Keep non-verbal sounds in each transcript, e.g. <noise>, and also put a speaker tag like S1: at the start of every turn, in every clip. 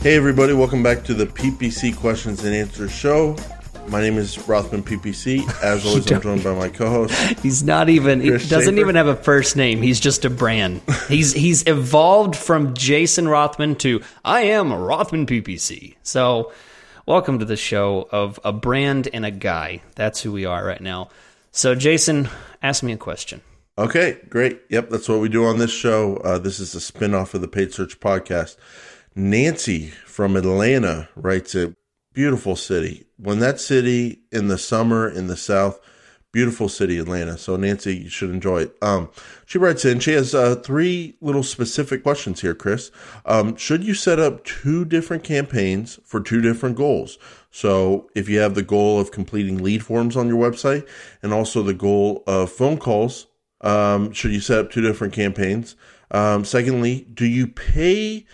S1: Hey, everybody, welcome back to the PPC Questions and Answers Show. My name is Rothman PPC. As <laughs> always, I'm joined by my co-host. <laughs>
S2: He's not even. He doesn't
S1: Schaefer?
S2: even have a first name. He's just a brand. <laughs> He's he's evolved from Jason Rothman to I am Rothman PPC. So, welcome to the show of a brand and a guy. That's who we are right now. So, Jason, ask me a question.
S1: Okay, great. Yep, that's what we do on this show. Uh, this is a spin-off of the Paid Search podcast. Nancy from Atlanta writes a beautiful city. When that city in the summer in the south, beautiful city, Atlanta. So Nancy, you should enjoy it. Um, she writes in. She has uh, three little specific questions here, Chris. Um, should you set up two different campaigns for two different goals? So if you have the goal of completing lead forms on your website and also the goal of phone calls, um, should you set up two different campaigns? Um, secondly, do you pay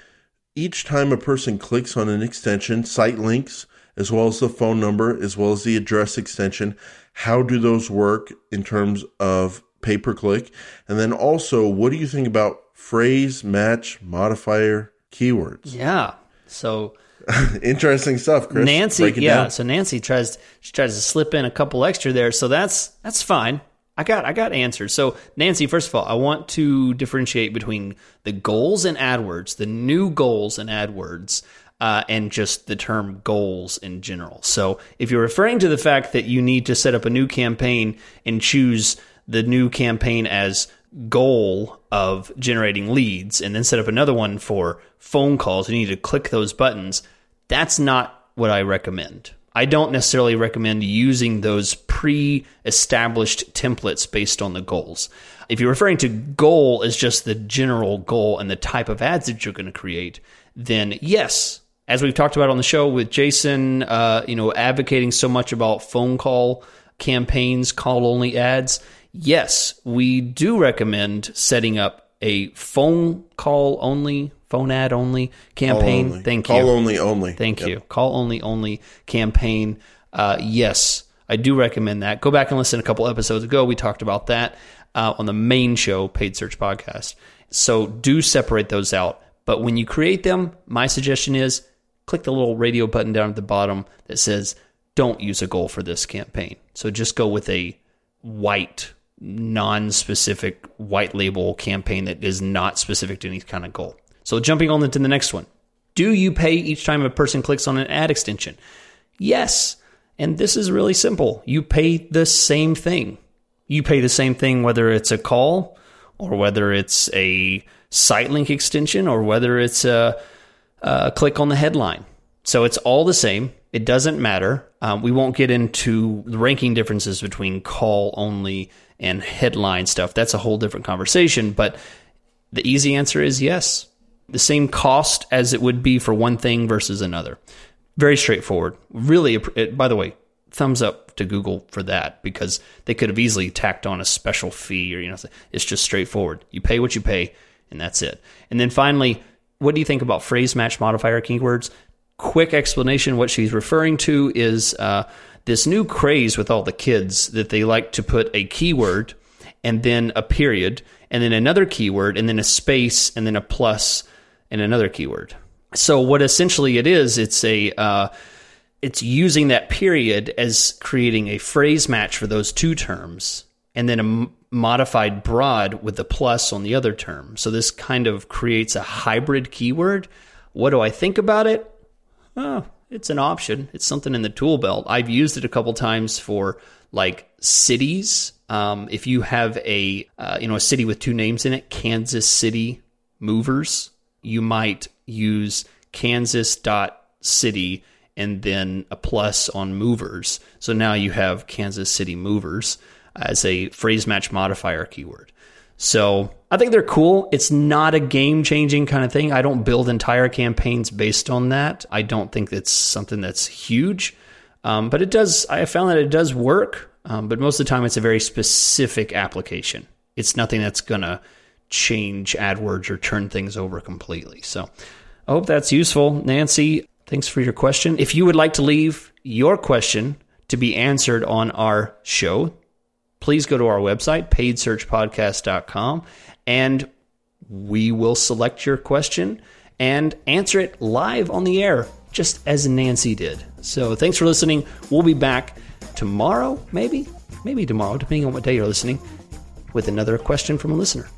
S1: each time a person clicks on an extension, site links, as well as the phone number, as well as the address extension, how do those work in terms of pay per click? And then also, what do you think about phrase, match, modifier, keywords?
S2: Yeah. So <laughs>
S1: Interesting stuff, Chris.
S2: Nancy, yeah.
S1: down.
S2: So Nancy tries she tries to slip in a couple extra there. So that's that's fine. I got I got answers. So Nancy, first of all, I want to differentiate between the goals in AdWords, the new goals in AdWords, uh, and just the term goals in general. So if you're referring to the fact that you need to set up a new campaign and choose the new campaign as goal of generating leads and then set up another one for phone calls, you need to click those buttons. That's not what I recommend. I don't necessarily recommend using those pre established templates based on the goals. If you're referring to goal as just the general goal and the type of ads that you're going to create, then yes, as we've talked about on the show with Jason, uh, you know, advocating so much about phone call campaigns, call only ads, yes, we do recommend setting up a phone call only, phone ad only campaign.
S1: only.
S2: Thank
S1: Call
S2: you.
S1: Call only, only.
S2: Thank
S1: Yep.
S2: you. Call only only campaign. Uh, yes, I do recommend that. Go back and listen a couple episodes ago. We talked about that uh, on the main show, Paid Search Podcast. So do separate those out. But when you create them, my suggestion is click the little radio button down at the bottom that says don't use a goal for this campaign. So just go with a white, non specific white label campaign that is not specific to any kind of goal. So jumping on to the next one. Do you pay each time a person clicks on an ad extension? Yes. And this is really simple. You pay the same thing. You pay the same thing whether it's a call or whether it's a site link extension or whether it's a, a click on the headline. So it's all the same. It doesn't matter. Um, we won't get into the ranking differences between call only and headline stuff. That's a whole different conversation. But the easy answer is yes. The same cost as it would be for one thing versus another. Very straightforward. Really, it, by the way, thumbs up to Google for that because they could have easily tacked on a special fee or, you know, it's just straightforward. You pay what you pay, and that's it. And then finally, what do you think about phrase match modifier keywords? Quick explanation what she's referring to is uh, this new craze with all the kids that they like to put a keyword and then a period and then another keyword and then a space and then a plus and another keyword. So what essentially it is, it's a uh, it's using that period as creating a phrase match for those two terms and then a m- modified broad with the plus on the other term. So this kind of creates a hybrid keyword. What do I think about it? Oh, it's an option. It's something in the tool belt. I've used it a couple times for like cities. Um, if you have a uh, you know a city with two names in it, Kansas City Movers, you might use Kansas dot city and then a plus on movers. So now you have Kansas City Movers as a phrase match modifier keyword. So I think they're cool. It's not a game changing kind of thing. I don't build entire campaigns based on that. I don't think it's something that's huge, um, but it does. I found that it does work, um, but most of the time it's a very specific application. It's nothing that's gonna change AdWords or turn things over completely. So I hope that's useful, Nancy. Thanks for your question. If you would like to leave your question to be answered on our show, please go to our website, paidsearchpodcast.com, and we will select your question and answer it live on the air, just as Nancy did. So thanks for listening. We'll be back tomorrow, maybe, maybe tomorrow, depending on what day you're listening, with another question from a listener.